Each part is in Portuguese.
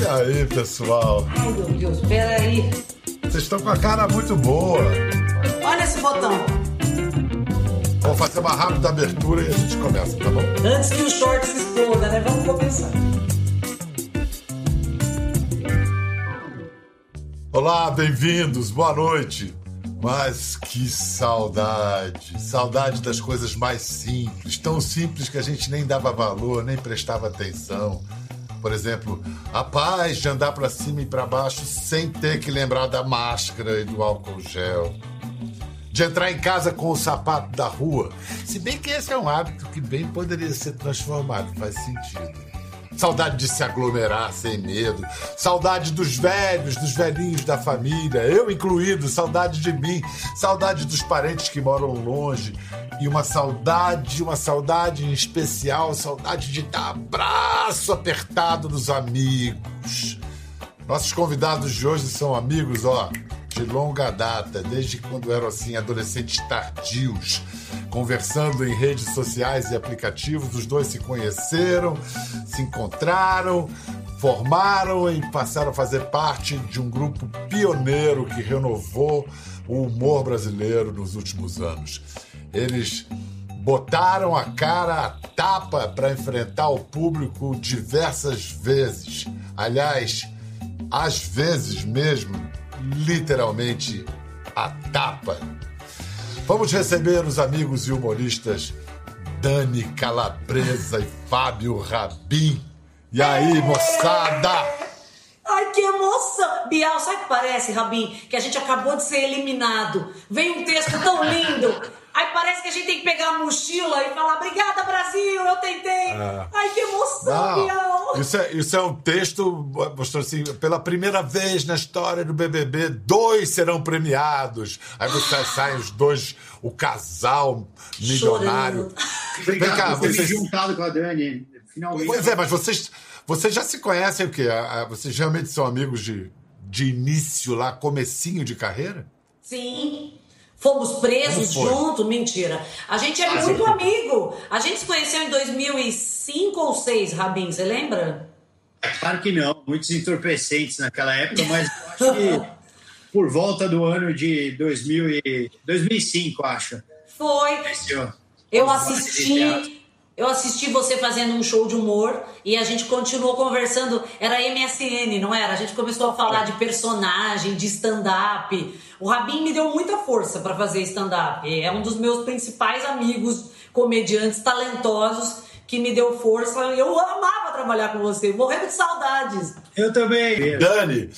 E aí, pessoal? Ai, meu Deus, peraí. Vocês estão com a cara muito boa. Olha esse botão. Vou fazer uma rápida abertura e a gente começa, tá bom? Antes que o shorts exploda, né? Vamos começar. Olá, bem-vindos, boa noite. Mas que saudade, saudade das coisas mais simples, tão simples que a gente nem dava valor, nem prestava atenção. Por exemplo, a paz de andar para cima e para baixo sem ter que lembrar da máscara e do álcool gel. De entrar em casa com o sapato da rua. Se bem que esse é um hábito que bem poderia ser transformado, faz sentido. Saudade de se aglomerar sem medo. Saudade dos velhos, dos velhinhos da família, eu incluído. Saudade de mim. Saudade dos parentes que moram longe. E uma saudade, uma saudade em especial, saudade de dar abraço apertado nos amigos. Nossos convidados de hoje são amigos, ó, de longa data, desde quando eram assim adolescentes tardios, conversando em redes sociais e aplicativos, os dois se conheceram, se encontraram, formaram e passaram a fazer parte de um grupo pioneiro que renovou o humor brasileiro nos últimos anos. Eles botaram a cara a tapa para enfrentar o público diversas vezes. Aliás, às vezes mesmo, literalmente a tapa. Vamos receber os amigos e humoristas Dani Calabresa e Fábio Rabin. E aí, moçada? Ai, que emoção! Bial, sabe o que parece, Rabin? Que a gente acabou de ser eliminado. Vem um texto tão lindo. Aí parece que a gente tem que pegar a mochila e falar: Obrigada, Brasil, eu tentei. É. Ai, que emoção, isso, é, isso é um texto, mostrou assim, pela primeira vez na história do BBB, dois serão premiados. Aí você saem os dois, o casal milionário. Chorando. Obrigado Vem cá, vocês- juntado com a Dani. Finalmente. Pois é, mas vocês, vocês já se conhecem o quê? Vocês realmente são amigos de, de início lá, comecinho de carreira? Sim. Fomos presos junto, mentira. A gente é Ah, muito sim. amigo. A gente se conheceu em 2005 ou 6, Rabin, você lembra? É Claro que não, muitos entorpecentes naquela época, mas eu acho que por volta do ano de 2000 e 2005, acho. Foi. Eu assisti, eu assisti você fazendo um show de humor e a gente continuou conversando. Era MSN, não era? A gente começou a falar de personagem, de stand-up. O Rabin me deu muita força para fazer stand-up. É um dos meus principais amigos, comediantes talentosos, que me deu força. Eu amava trabalhar com você, morrendo de saudades. Eu também. Dani,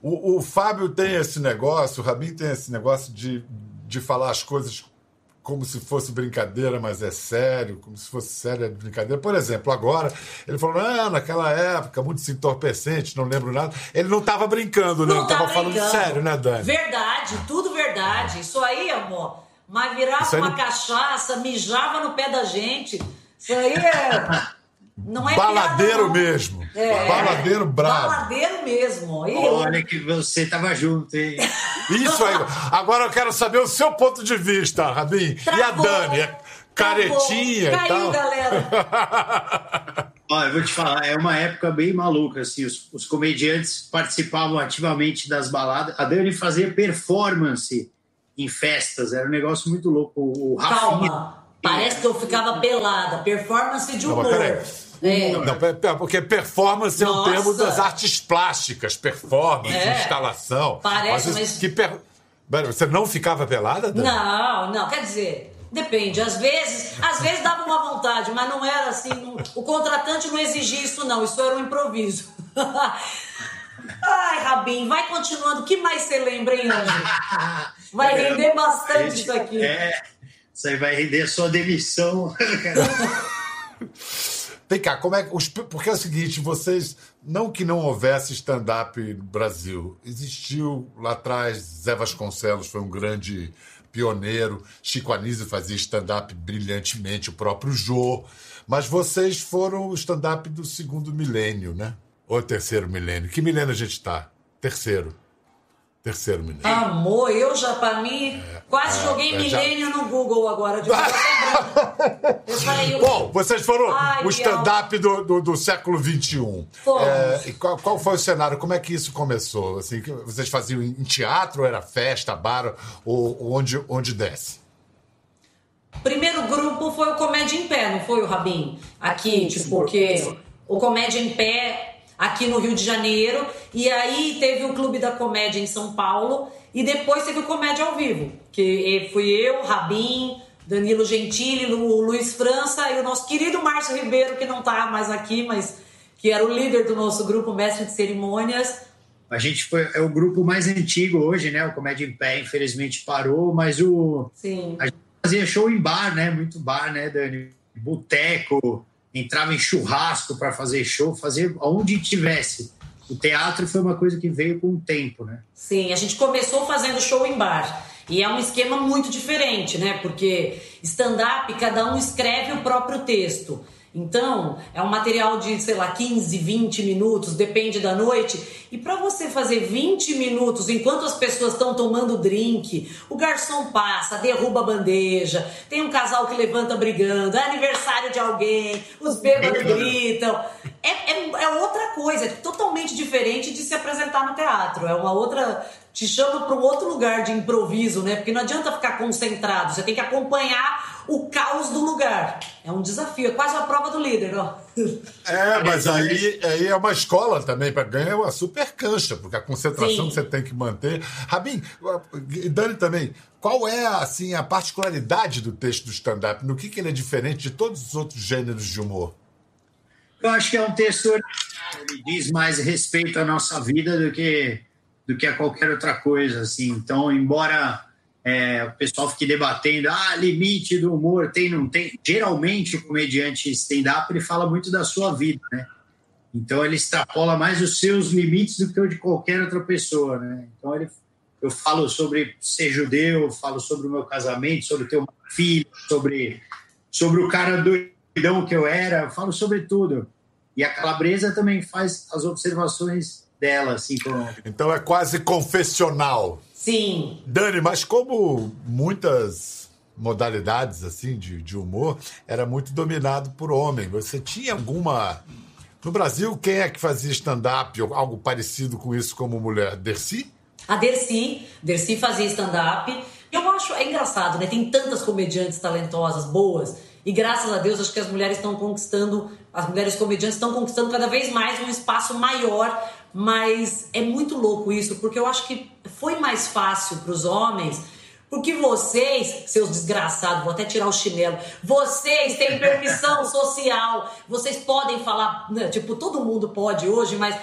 o, o Fábio tem esse negócio, o Rabin tem esse negócio de, de falar as coisas como se fosse brincadeira, mas é sério, como se fosse séria brincadeira. Por exemplo, agora, ele falou, ah, naquela época, muitos entorpecentes, não lembro nada. Ele não estava brincando, né? Não estava tá falando sério, né, Dani? Verdade, tudo verdade. Isso aí, amor. Mas virava uma não- cachaça, mijava no pé da gente. Isso aí é. Não é Baladeiro piada, não. mesmo. É. Baladeiro bravo. Baladeiro mesmo. E eu- Olha que você tava junto, hein? Isso aí. Agora eu quero saber o seu ponto de vista, Rabin. E a Travou. Dani? É caretinha Travou. e Caiu, tal? galera. Olha, eu vou te falar, é uma época bem maluca, assim, os, os comediantes participavam ativamente das baladas. A Dani fazia performance em festas, era um negócio muito louco. O Rafinha... Calma. Parece que eu ficava pelada. Performance de Não, humor. peraí. É. Não, porque performance é um Nossa. termo das artes plásticas, performance, É. instalação. Parece, vezes, mas- que per... Você não ficava pelada? Dani? Não, não, quer dizer, depende. Às vezes, às vezes dava uma vontade, mas não era assim. não- o contratante não exigia isso, não. Isso era um improviso. Ai, Rabin, vai continuando. O que mais você lembra, hein, Anjo? Vai render bastante isso aqui. É, isso aí vai render a sua demissão. Vem cá, como é. Os... Porque é o seguinte, vocês. Não que não houvesse stand-up no Brasil. Existiu lá atrás, Zé Vasconcelos foi um grande pioneiro. Chico Anísio fazia stand-up brilhantemente, o próprio Jô. Mas vocês foram o stand-up do segundo milênio, né? Ou terceiro milênio? Que milênio a gente está? Terceiro. Terceiro milênio. Amor, eu já, pra mim, Quase É, joguei já- milênio no Google agora. De eu falei, eu- Bom, vocês foram Ai, o stand-up do, do, do século XXI. É, e qual, qual foi o cenário? Como é que isso começou? Assim, vocês faziam em teatro, era festa, bar, ou, ou onde, onde desce? Primeiro grupo foi o Comédia em Pé, não foi o Rabin? Aqui, Isso, tipo, porque o Comédia em Pé aqui no Rio de Janeiro, e aí teve o Clube da Comédia em São Paulo, e depois teve o Comédia ao Vivo, que fui eu, Rabin, Danilo Gentili, Lu- Luiz França e o nosso querido Márcio Ribeiro, que não tá mais aqui, mas que era o líder do nosso grupo, mestre de cerimônias. A gente foi, é o grupo mais antigo hoje, né? O Comédia em Pé, infelizmente, parou, mas o, Sim. a gente fazia show em bar, né? Muito bar, né, Dani? Boteco, entrava em churrasco para fazer show, fazia onde tivesse. O teatro foi uma coisa que veio com o tempo, né? Sim, a gente começou fazendo show em bar. E é um esquema muito diferente, né? Porque stand-up, cada um escreve o próprio texto. Então, é um material de, sei lá, 15, 20 minutos, depende da noite. E para você fazer 20 minutos enquanto as pessoas estão tomando drink, o garçom passa, derruba a bandeja, tem um casal que levanta brigando, é aniversário de alguém, os bêbados gritam. É, é, é outra coisa, é totalmente diferente de se apresentar no teatro. É uma outra. Te chama para um outro lugar de improviso, né? Porque não adianta ficar concentrado, você tem que acompanhar o caos do lugar. É um desafio, é quase a prova do líder, ó. É, mas aí, aí é uma escola também para ganhar é uma super cancha, porque a concentração Sim. que você tem que manter. Rabin, Dani também, qual é assim a particularidade do texto do stand-up? No que, que ele é diferente de todos os outros gêneros de humor? Eu acho que é um texto ele diz mais respeito à nossa vida do que do que a qualquer outra coisa, assim. Então, embora é, o pessoal fique debatendo, ah, limite do humor tem não tem. Geralmente o comediante stand-up ele fala muito da sua vida, né? Então ele extrapola mais os seus limites do que o de qualquer outra pessoa, né? Então ele, eu falo sobre ser judeu, falo sobre o meu casamento, sobre ter uma filha, sobre sobre o cara doidão que eu era, eu falo sobre tudo. E a Calabresa também faz as observações dela, assim, como Então é quase confessional. Sim. Dani, mas como muitas modalidades assim de, de humor era muito dominado por homem, você tinha alguma no Brasil quem é que fazia stand-up ou algo parecido com isso como mulher? Dercy? A Dercy, Dercy fazia stand-up. Eu acho, é engraçado, né? Tem tantas comediantes talentosas, boas. E graças a Deus, acho que as mulheres estão conquistando, as mulheres comediantes estão conquistando cada vez mais um espaço maior. Mas é muito louco isso, porque eu acho que foi mais fácil para os homens. Porque vocês, seus desgraçados, vou até tirar o chinelo, vocês têm permissão social, vocês podem falar, né, tipo, todo mundo pode hoje, mas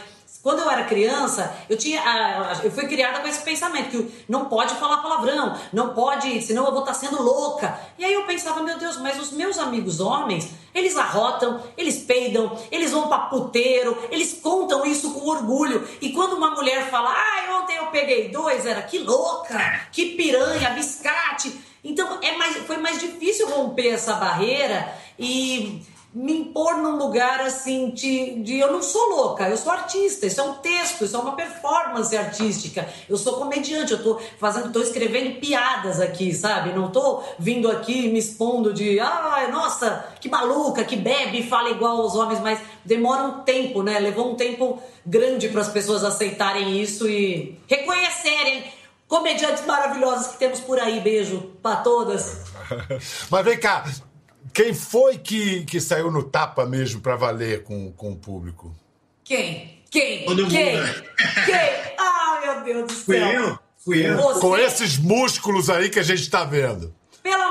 quando eu era criança, eu tinha, eu fui criada com esse pensamento que não pode falar palavrão, não pode, senão eu vou estar sendo louca. E aí eu pensava, meu Deus, mas os meus amigos homens, eles arrotam, eles peidam, eles vão pra puteiro, eles contam isso com orgulho. E quando uma mulher fala, ai, ontem eu peguei dois, era que louca, que piranha, biscate. Então é mais, foi mais difícil romper essa barreira e me impor num lugar assim de, de eu não sou louca, eu sou artista, isso é um texto, isso é uma performance artística. Eu sou comediante, eu tô fazendo, tô escrevendo piadas aqui, sabe? Não tô vindo aqui me expondo de, ai, nossa, que maluca, que bebe e fala igual aos homens, mas demora um tempo, né? Levou um tempo grande para as pessoas aceitarem isso e reconhecerem comediantes maravilhosos que temos por aí. Beijo para todas. Mas vem cá, quem foi que, que saiu no tapa mesmo para valer com, com o público? Quem? Quem? Todo mundo, Quem? né? Quem? Ah, meu Deus do fui céu. eu, fui eu. Você- Com esses músculos aí que a gente tá vendo.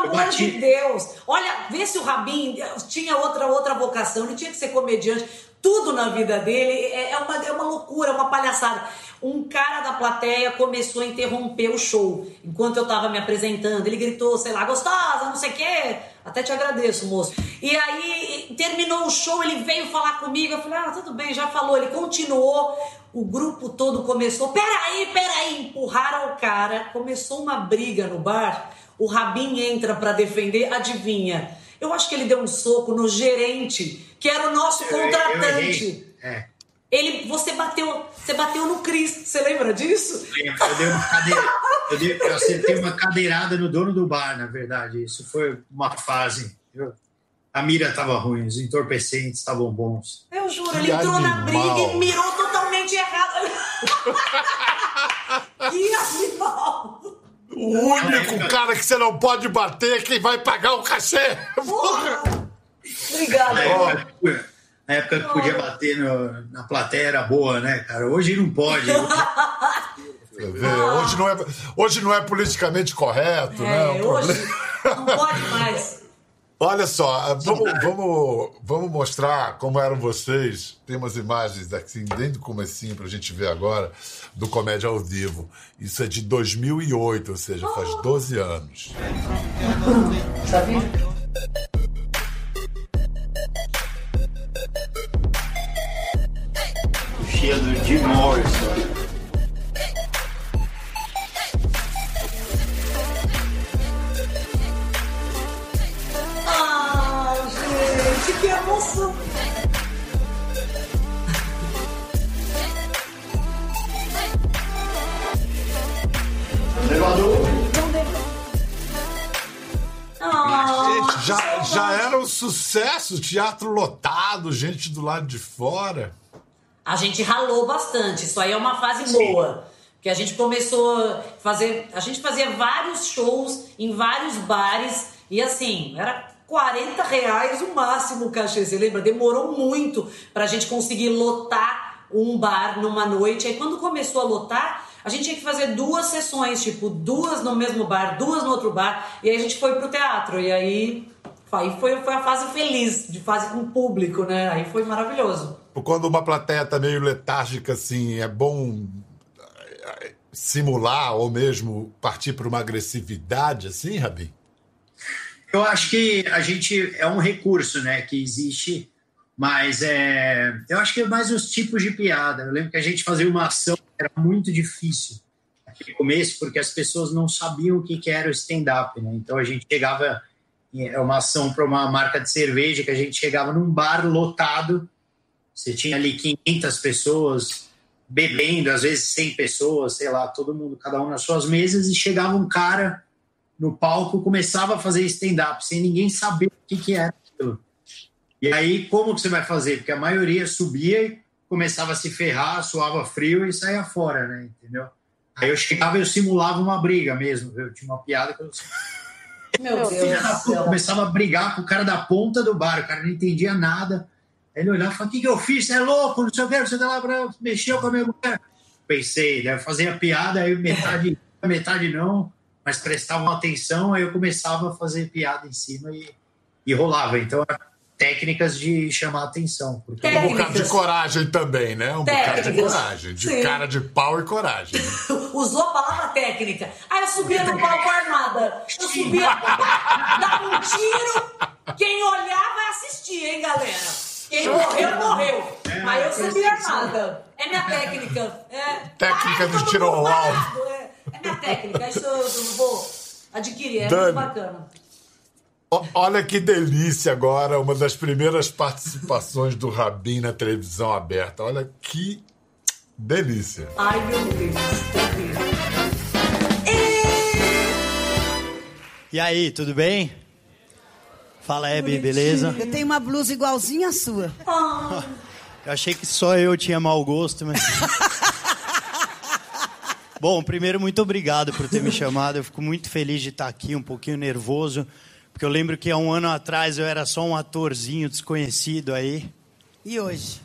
Pelo amor de Deus. Olha, vê se o Rabin tinha outra, outra vocação. Ele tinha que ser comediante. Tudo na vida dele é é uma, é uma loucura, é uma palhaçada. Um cara da plateia começou a interromper o show enquanto eu tava me apresentando. Ele gritou, sei lá, gostosa, não sei o quê. Até te agradeço, moço. E aí terminou o show, ele veio falar comigo. Eu falei, ah, tudo bem, já falou. Ele continuou. O grupo todo começou. Peraí, peraí. Empurraram o cara. Começou uma briga no bar. O Rabin entra pra defender. Adivinha? Eu acho que ele deu um soco no gerente, que era o nosso Eu- eu contratante. errei. É. Ele, você bateu, você bateu no Cris, você lembra disso? Lembro, eu dei uma cadeira, eu, dei, eu acertei uma cadeirada no dono do bar, na verdade. Isso foi uma fase. Eu, a mira estava ruim, os entorpecentes estavam bons. Eu juro, ele entrou na briga e mirou totalmente errado. que animal! O único cara que você não pode bater é quem vai pagar o cachê. Porra! Obrigada. Na época, na época que podia bater no, na plateia era boa, né, cara? Hoje não pode. Hoje não é, hoje não é politicamente correto, é, né? Hoje não pode mais. Olha só, vamos, vamos, vamos mostrar como eram vocês. Tem umas imagens assim, desde o comecinho para a gente ver agora, do Comédia ao Vivo. Isso é de 2008, ou seja, faz 12 anos. Sabia? Cheia do Jim Morrison. Sucesso, teatro lotado, gente do lado de fora. A gente ralou bastante, isso aí é uma fase boa. Que a gente começou a fazer. A gente fazia vários shows em vários bares e assim, era 40 reais o máximo o cachê. Você lembra? Demorou muito pra gente conseguir lotar um bar numa noite. Aí quando começou a lotar, a gente tinha que fazer duas sessões, tipo, duas no mesmo bar, duas no outro bar, e aí a gente foi pro teatro. E aí, aí foi, foi a fase feliz, de fase com o público, né? Aí foi maravilhoso. Quando uma plateia tá meio letárgica, assim, é bom eh, simular ou mesmo partir para uma agressividade, assim, Rabi? Eu acho que a gente é um recurso, né, que existe, mas é, eu acho que é mais os tipos de piada. Eu lembro que a gente fazia uma ação que era muito difícil naquele começo, porque as pessoas não sabiam o que, que era o stand-up, né? Então a gente chegava, é uma ação para uma marca de cerveja, que a gente chegava num bar lotado, você tinha ali 500 pessoas bebendo, às vezes 100 pessoas, sei lá, todo mundo, cada um nas suas mesas, e chegava um cara no palco, começava a fazer stand-up, sem ninguém saber o que, que era aquilo. E aí, como que você vai fazer? Porque a maioria subia e começava a se ferrar, suava frio e saía fora, né? Entendeu? Aí eu chegava e eu simulava uma briga mesmo, viu? tinha uma piada que eu... Meu Deus da puta, começava a brigar com o cara da ponta do bar, o cara não entendia nada. Aí ele olhava e falava, o que, que eu fiz? Você é louco, não sei o que, você tá lá pra... mexeu com a minha mulher. Pensei, né? Fazia piada, aí metade, metade não, mas prestavam atenção, aí eu começava a fazer piada em cima e, e rolava. Então, técnicas de chamar atenção. Porque Um bocado de Técnicas. coragem também, né? Um bocado de Técnicas. coragem, de Sim. cara de pau e coragem. Usou a palavra técnica. Aí eu subia no palco armada. Eu subia, dava um tiro. Quem olhava assistia, hein, galera? Quem morreu, morreu. Aí eu subia armada. É minha técnica. É, Técnica Ah, todo tiro ao alvo. É, é minha técnica. Isso eu, eu vou adquirir. É Dani. muito bacana. Olha que delícia agora, uma das primeiras participações do Rabin na televisão aberta. Olha que delícia. Ai, meu Deus. E aí, tudo bem? Fala, Hebe, beleza? Eu tenho uma blusa igualzinha à sua. Eu achei que só eu tinha mau gosto, mas. Bom, primeiro, muito obrigado por ter me chamado. Eu fico muito feliz de estar aqui, um pouquinho nervoso, porque eu lembro que há um ano atrás eu era só um atorzinho desconhecido aí. E hoje?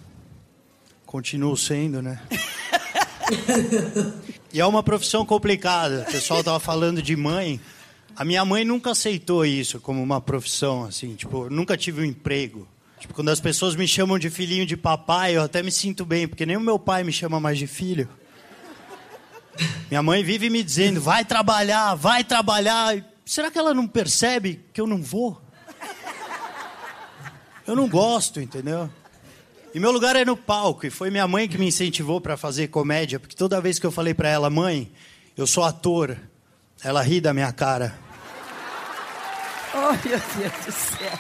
Continuo sendo, né? e é uma profissão complicada. O pessoal tava falando de mãe. A minha mãe nunca aceitou isso como uma profissão, assim, tipo, nunca tive um emprego. Tipo, quando as pessoas me chamam de filhinho de papai, eu até me sinto bem, porque nem o meu pai me chama mais de filho. Minha mãe vive me dizendo, vai trabalhar, vai trabalhar. Será que ela não percebe que eu não vou? Eu não gosto, entendeu? E meu lugar é no palco, e foi minha mãe que me incentivou para fazer comédia, porque toda vez que eu falei para ela, mãe, eu sou ator, ela ri da minha cara. Oh, meu Deus do céu.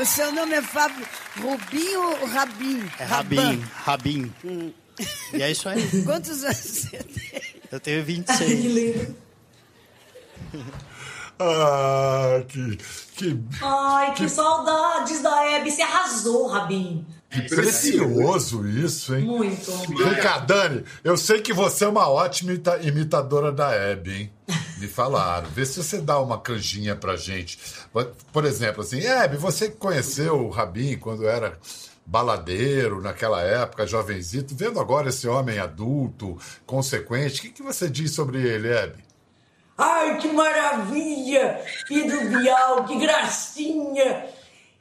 O seu nome é Fábio Rubinho ou Rabin? É Rabin, Rabin. Hum. E é isso aí. Quantos anos você tem? Eu tenho Que 26. lindo. Ah, que, que, Ai, que saudades da Hebe. Você arrasou, Rabin. que precioso isso, hein? Muito. Vem cá, Dani, eu sei que você é uma ótima imita- imitadora da Hebe, hein? Me falaram. Vê se você dá uma canjinha pra gente. Por exemplo, assim, Hebe, você que conheceu o Rabin quando era baladeiro, naquela época, jovenzito, vendo agora esse homem adulto, consequente, o que, que você diz sobre ele, Hebe? Ai, que maravilha! Pedro Bial, que gracinha!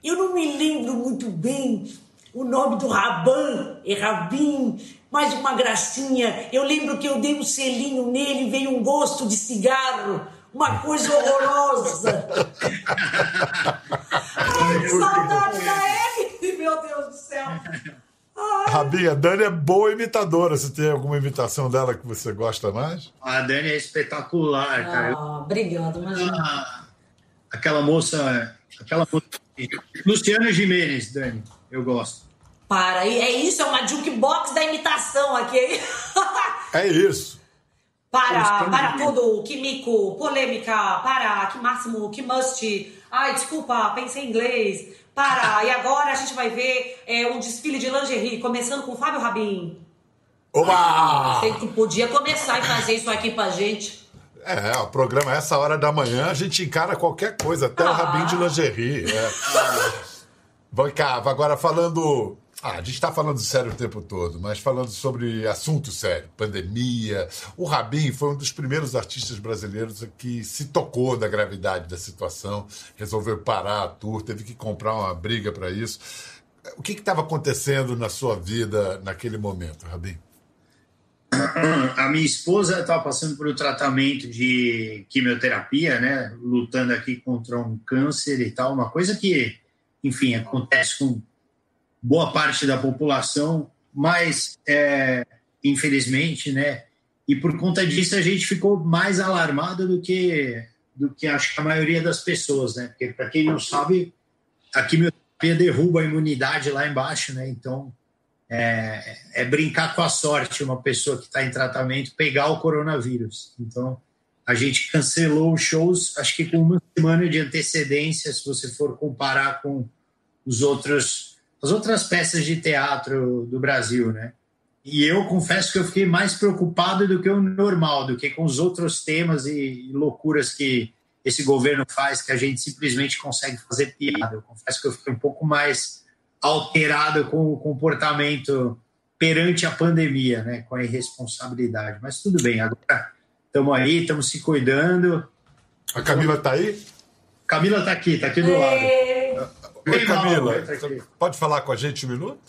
Eu não me lembro muito bem o nome do Raban, é Rabin, mas uma gracinha. Eu lembro que eu dei um selinho nele e veio um gosto de cigarro. Uma coisa horrorosa. Ai, que saudade da Hebe! Meu Deus do céu! Rabin, a Dani é boa imitadora. Você tem alguma imitação dela que você gosta mais? A Dani é espetacular, cara. Ah, obrigado, imagina. Ah, aquela moça. Aquela moça. Luciana Jimenez, Dani. Eu gosto. Para, e é isso, é uma jukebox da imitação aqui. É isso. Para, para tudo, que mico, polêmica, para, que máximo, que must. Ai, desculpa, pensei em inglês. Para, e agora a gente vai ver é, um desfile de lingerie, começando com o Fábio Rabin. Oba! Sei que podia começar e fazer isso aqui pra gente. É, o programa essa hora da manhã, a gente encara qualquer coisa, até o Ah. rabinho de lingerie. É. Vem cá, agora falando. Ah, a gente está falando sério o tempo todo, mas falando sobre assunto sério, pandemia. O Rabin foi um dos primeiros artistas brasileiros que se tocou da gravidade da situação, resolveu parar a tour, teve que comprar uma briga para isso. O que estava acontecendo na sua vida naquele momento, Rabin? A minha esposa estava passando por um tratamento de quimioterapia, né? Lutando aqui contra um câncer e tal. Uma coisa que, enfim, acontece com boa parte da população, mas, é, infelizmente, né? E por conta disso a gente ficou mais alarmado do que, do que acho que a maioria das pessoas, né? Porque, para quem não sabe, a quimioterapia derruba a imunidade lá embaixo, né? Então, é, é brincar com a sorte uma pessoa que está em tratamento pegar o coronavírus. Então, a gente cancelou os shows, acho que com uma semana de antecedência, se você for comparar com os outros, as outras peças de teatro do Brasil, né? E eu confesso que eu fiquei mais preocupado do que o normal, do que com os outros temas e, loucuras que esse governo faz, que a gente simplesmente consegue fazer piada. Eu confesso que eu fiquei um pouco mais alterado com o comportamento perante a pandemia, né, com a irresponsabilidade. Mas tudo bem, agora estamos aí, estamos se cuidando. A Camila está aí? Camila está aqui, está aqui do lado. É, Oi, Camila. Pode falar com a gente um minuto?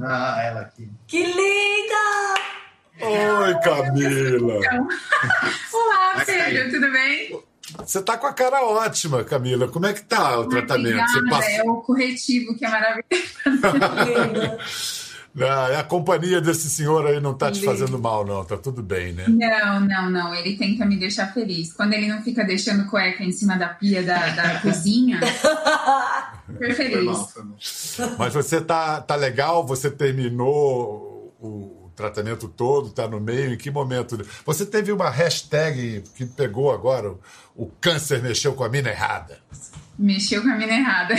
Ah, ela aqui. que linda! Oi, Camila. Olá, Vai Pedro, cair. tudo bem? Você tá com a cara ótima, Camila. Como é que tá o tratamento? Você Obrigada, é passa... o corretivo que é maravilhoso. Ah, a companhia desse senhor aí não tá te fazendo mal, não. Tá tudo bem, né? Não, não, não. Ele tenta me deixar feliz. Quando ele não fica deixando cueca em cima da pia da, da cozinha, super Foi feliz. mal, foi mal. Mas você tá, tá legal? Você terminou o, o tratamento todo? Tá no meio? Em que momento? Você teve uma hashtag que pegou agora, o, o câncer mexeu com a mina errada. Mexeu com a mina errada.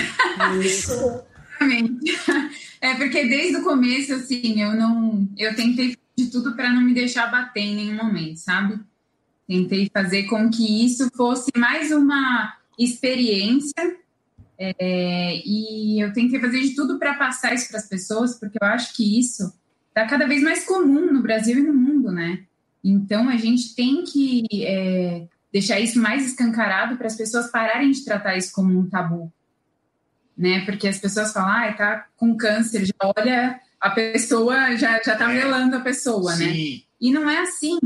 Isso. Exatamente. É porque desde o começo, assim, eu não. Eu tentei de tudo para não me deixar bater em nenhum momento, sabe? Tentei fazer com que isso fosse mais uma experiência. é, e eu tentei fazer de tudo para passar isso para as pessoas, porque eu acho que isso está cada vez mais comum no Brasil e no mundo, né? Então a gente tem que é, deixar isso mais escancarado para as pessoas pararem de tratar isso como um tabu né? Porque as pessoas falam, ah, tá com câncer, já olha a pessoa, já, já tá É. velando a pessoa, né? Sim, E não é assim.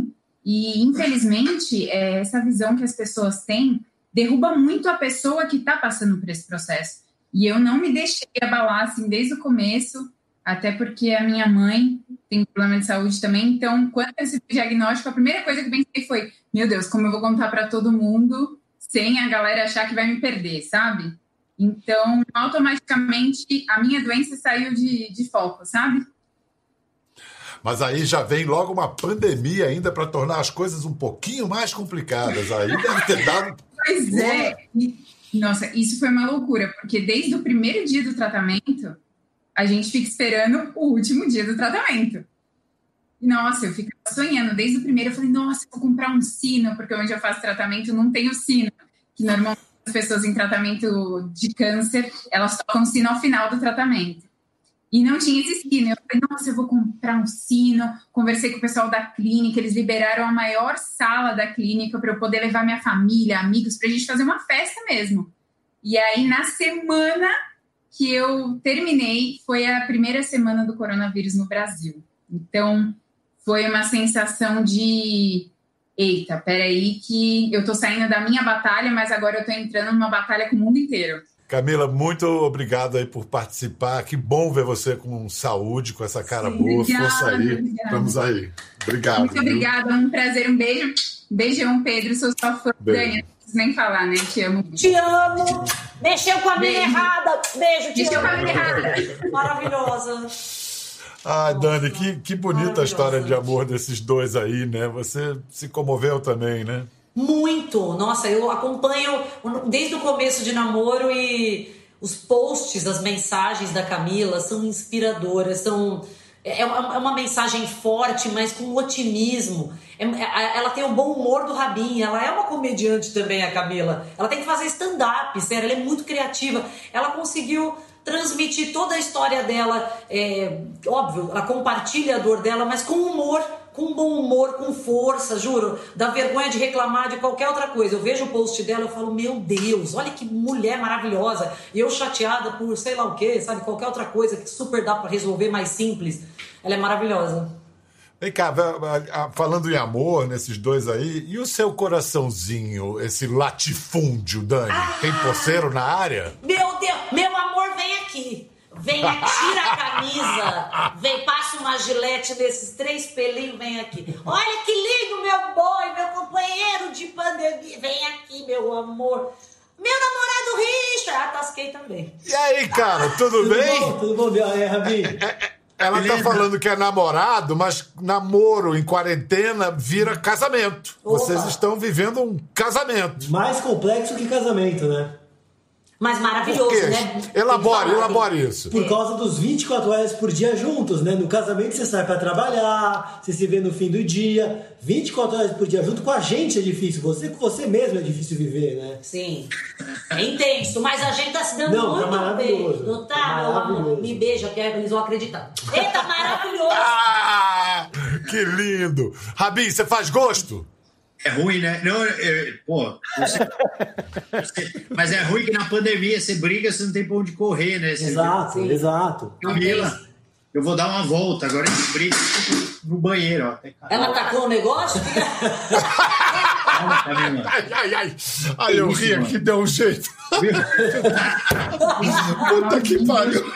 E, infelizmente, é, essa visão que as pessoas têm derruba muito a pessoa que está passando por esse processo. E eu não me deixei abalar, assim, desde o começo, até porque a minha mãe tem problema de saúde também. Então, quando eu recebi o diagnóstico, a primeira coisa que eu pensei foi: meu Deus, como eu vou contar para todo mundo sem a galera achar que vai me perder, sabe? Então, automaticamente, a minha doença saiu de, de foco, sabe? Mas aí já vem logo uma pandemia ainda para tornar as coisas um pouquinho mais complicadas. Aí deve ter dado. Pois é. Nossa, isso foi uma loucura, porque desde o primeiro dia do tratamento, a gente fica esperando o último dia do tratamento. Nossa, eu ficava sonhando. Desde o primeiro, eu falei, nossa, vou comprar um sino, porque onde eu faço tratamento não tem o sino. Que normalmente pessoas em tratamento de câncer, elas tocam sino ao final do tratamento. E não tinha esse sino. Eu falei, nossa, eu vou comprar um sino. Conversei com o pessoal da clínica, eles liberaram a maior sala da clínica para eu poder levar minha família, amigos, para a gente fazer uma festa mesmo. E aí, na semana que eu terminei, foi a primeira semana do coronavírus no Brasil. Então, foi uma sensação de eita, peraí que eu tô saindo da minha batalha, mas agora eu tô entrando numa batalha com o mundo inteiro. Camila, muito obrigado aí por participar. Que bom ver você com saúde, com essa cara Sim, boa. Obrigada, Força aí. Obrigada. Vamos aí. Obrigado. Muito obrigada, é um prazer, um beijo. Beijão, Pedro. Sou sua fã. Dani, nem falar, né? Te amo. Te amo. Mexeu com a minha errada. Beijo, te Mexeu amo. com a minha errada. Maravilhosa. Ah, Dani, que, que bonita a história de amor desses dois aí, né? Você se comoveu também, né? Muito! Nossa, eu acompanho desde o começo de namoro e os posts, as mensagens da Camila são inspiradoras, são. É uma, é uma mensagem forte, mas com otimismo. É, é, ela tem o bom humor do Rabin, ela é uma comediante também, a Camila. Ela tem que fazer stand-up, sério, ela é muito criativa. Ela conseguiu transmitir toda a história dela, é, óbvio, ela compartilha a dor dela, mas com humor, com bom humor, com força, juro, dá vergonha de reclamar de qualquer outra coisa. Eu vejo o post dela, eu falo, meu Deus, olha que mulher maravilhosa. E eu chateada por sei lá o que, sabe, qualquer outra coisa que super dá para resolver mais simples. Ela é maravilhosa. Vem cá, falando em amor nesses dois aí, e o seu coraçãozinho, esse latifúndio, Dani? Ah, Tem poceiro na área? Meu aqui. Vem aqui, tira a camisa, vem, passa uma gilete desses três pelinhos, vem aqui. Olha que lindo, meu boi, meu companheiro de pandemia. Vem aqui, meu amor. Meu namorado Richard. Ah, tasquei também. E aí, cara, tudo, tudo bem? Bom, tudo bom, é, Rabi? É, ela Beleza. tá falando que é namorado, mas namoro em quarentena vira casamento. Opa. Vocês estão vivendo um casamento. Mais complexo que casamento, né? Mas maravilhoso, né? Elabore, elabore isso. Por causa dos 24 horas por dia juntos, né? No casamento você sai para trabalhar, você se vê no fim do dia. 24 horas por dia junto com a gente é difícil. Você com você mesmo é difícil viver, né? Sim. É intenso, mas a gente tá se dando Não, muito tá beijo. Não tá, tá amor? Me beija, que eles vão acreditar. Eita, maravilhoso! Ah, que lindo! Rabi, você faz gosto? É ruim, né? Não, é, pô, você, você, mas é ruim que na pandemia você briga, você não tem pra onde correr, né? Você exato, exato. Camila, eu vou dar uma volta, agora a briga no banheiro. Ó, Ela tacou o negócio? ai, ai, ai. Ai, eu ri aqui, deu um jeito. Puta que pariu.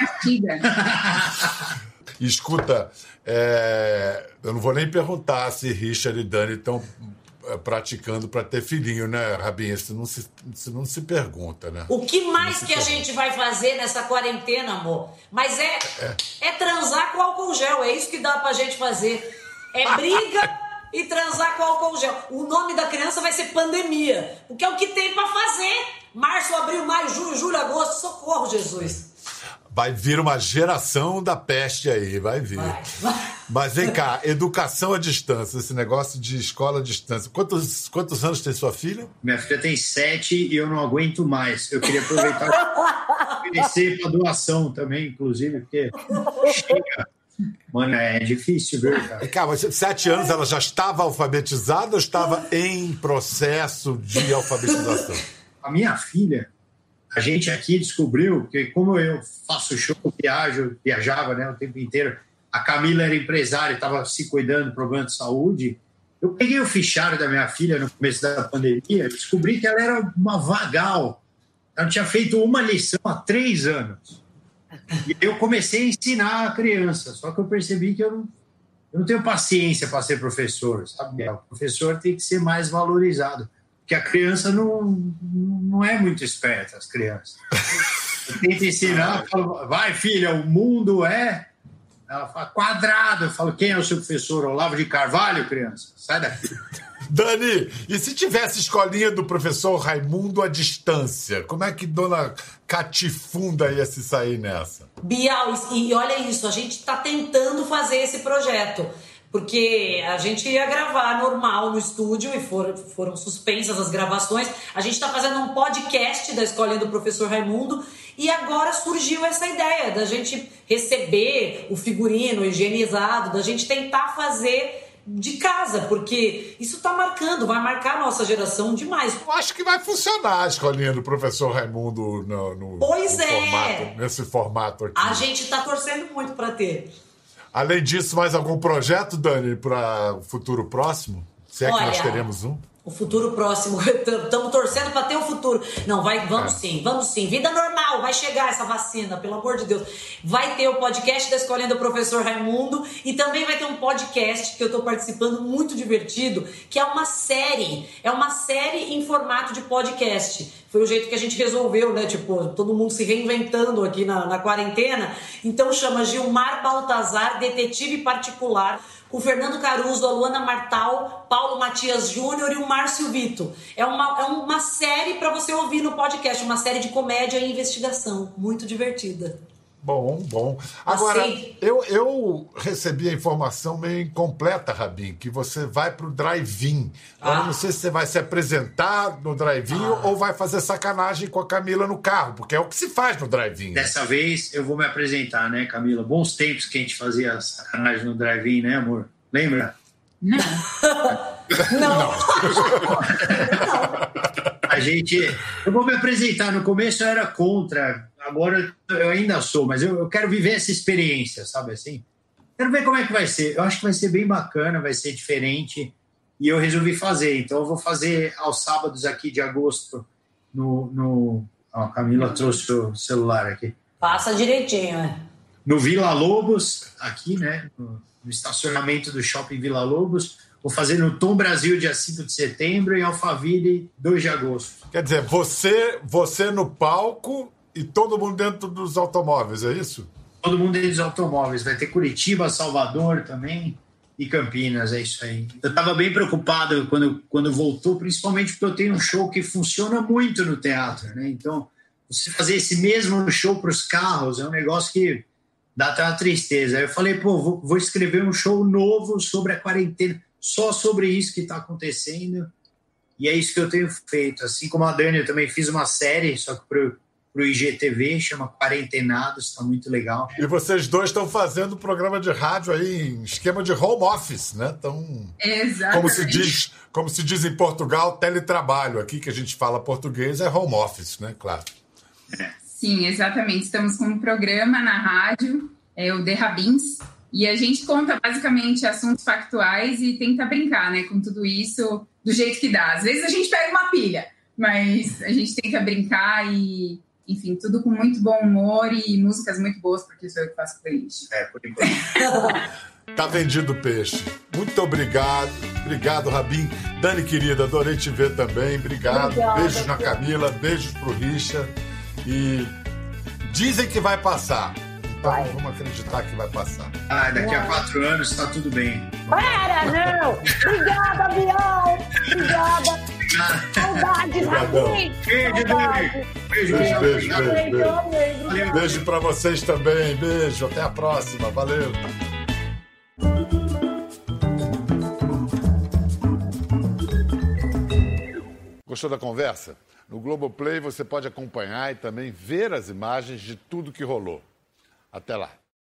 Escuta, é, eu não vou nem perguntar se Richard e Dani estão é, praticando para ter filhinho, né, Rabinha? Isso não, se, isso não se pergunta, né? O que mais que pergunta. a gente vai fazer nessa quarentena, amor? Mas é, é, é transar com álcool gel, é isso que dá pra gente fazer. É briga e transar com álcool gel. O nome da criança vai ser pandemia, porque é o que tem para fazer. Março, abril, maio, junho, julho, agosto, socorro, Jesus. Vai vir uma geração da peste aí, vai vir. Vai. Mas vem cá, educação à distância, esse negócio de escola à distância. Quantos, quantos anos tem sua filha? Minha filha tem sete e eu não aguento mais. Eu queria aproveitar para oferecer para doação também, inclusive, porque chega. Mano, é difícil, viu, cara? Cara, sete anos ela já estava alfabetizada ou estava em processo de alfabetização? A minha filha, a gente aqui descobriu que como eu faço show, viajo, viajava né, o tempo inteiro, a Camila era empresária, estava se cuidando do problema de saúde. Eu peguei o fichário da minha filha no começo da pandemia, descobri que ela era uma vagal. Ela tinha feito uma lição há três anos. E eu comecei a ensinar a criança, só que eu percebi que eu não, eu não tenho paciência para ser professor, sabe? O professor tem que ser mais valorizado. Que a criança não, não é muito esperta, as crianças. Eu tento ensinar, eu falo, vai filha, o mundo é ela fala quadrado. Eu falo, quem é o seu professor? Olavo de Carvalho, criança? Sai daqui. Dani, e se tivesse escolinha do professor Raimundo à distância, como é que dona Catifunda ia se sair nessa? Bial, e olha isso, a gente está tentando fazer esse projeto. Porque a gente ia gravar normal no estúdio e foram, foram suspensas as gravações. A gente está fazendo um podcast da escolinha do professor Raimundo e agora surgiu essa ideia da gente receber o figurino higienizado, da gente tentar fazer de casa, porque isso está marcando, vai marcar a nossa geração demais. Eu acho que vai funcionar a escolinha do professor Raimundo no, no, pois no é. formato, nesse formato aqui. A gente está torcendo muito para ter. Além disso, mais algum projeto, Dani, para o futuro próximo? Se é Olha, que nós teremos um? O futuro próximo, estamos torcendo para ter o um futuro. Não, vai, vamos é. sim, vamos sim. Vida normal, vai chegar essa vacina, pelo amor de Deus. Vai ter o podcast da Escolinha do Professor Raimundo e também vai ter um podcast que eu estou participando muito divertido, que é uma série. É uma série em formato de podcast. Foi o jeito que a gente resolveu, né? Tipo, todo mundo se reinventando aqui na, na quarentena. Então chama Gilmar Baltazar, Detetive Particular o Fernando Caruso, a Luana Martal, Paulo Matias Júnior e o Márcio Vito. É uma, é uma série para você ouvir no podcast, uma série de comédia e investigação. Muito divertida. Bom, bom. Agora, assim, eu, eu recebi a informação meio incompleta, Rabin, que você vai para o drive-in. Ah. Eu não sei se você vai se apresentar no drive-in ah. ou vai fazer sacanagem com a Camila no carro, porque é o que se faz no drive-in. Né? Dessa vez eu vou me apresentar, né, Camila? Bons tempos que a gente fazia sacanagem no drive-in, né, amor? Lembra? Não. não. não. a gente. Eu vou me apresentar. No começo eu era contra agora eu ainda sou, mas eu, eu, quero viver essa experiência, sabe assim? Quero ver como é que vai ser. Eu acho que vai ser bem bacana, vai ser diferente. E eu resolvi fazer. Então eu vou fazer aos sábados aqui de agosto no. no... Ó, a Camila trouxe o celular aqui. Passa direitinho, né? No Vila Lobos, aqui, né? No, no estacionamento do Shopping Vila Lobos. Vou fazer no Tom Brasil, dia 5 de setembro, em Alphaville, 2 de agosto. Quer dizer, você, você no palco e todo mundo dentro dos automóveis, é isso? Todo mundo dentro dos automóveis. Vai ter Curitiba, Salvador também e Campinas, é isso aí. Eu estava bem preocupado quando, quando voltou, principalmente porque eu tenho um show que funciona muito no teatro, né? Então, você fazer esse mesmo show para os carros é um negócio que dá até uma tristeza. Aí eu falei, pô, vou, vou escrever um show novo sobre a quarentena, só sobre isso que está acontecendo. E é isso que eu tenho feito. Assim como a Dani, eu também fiz uma série, só que para o IGTV, chama Quarentenados, está muito legal. E vocês dois estão fazendo programa de rádio aí em esquema de home office, né? Então, Exatamente. como se diz, como se diz em Portugal, teletrabalho. Aqui que a gente fala português é home office, né? Claro. É. Sim, exatamente. Estamos com um programa na rádio, é o The Rabins, e a gente conta basicamente assuntos factuais e tenta brincar, né, com tudo isso do jeito que dá. Às vezes a gente pega uma pilha, mas a gente tenta brincar e enfim, tudo com muito bom humor e músicas muito boas, porque sou eu que faço playlist. É, por enquanto. Tá vendido peixe. Muito obrigado. Obrigado, Rabin. Dani, querida, adorei te ver também. Obrigado. Obrigada, beijos na Camila, beijos pro Richa. E dizem que vai passar. Então vai. vamos acreditar que vai passar. Ah, daqui a quatro anos tá tudo bem. Para, não! Obrigada, Bial! Obrigada! Saudade, Rabin! Beijo! Beijo, beijo, beijo, beijo, beijo. Beijo pra vocês também. Beijo, até a próxima. Valeu. Gostou da conversa? No Globoplay você pode acompanhar e também ver as imagens de tudo que rolou. Até lá.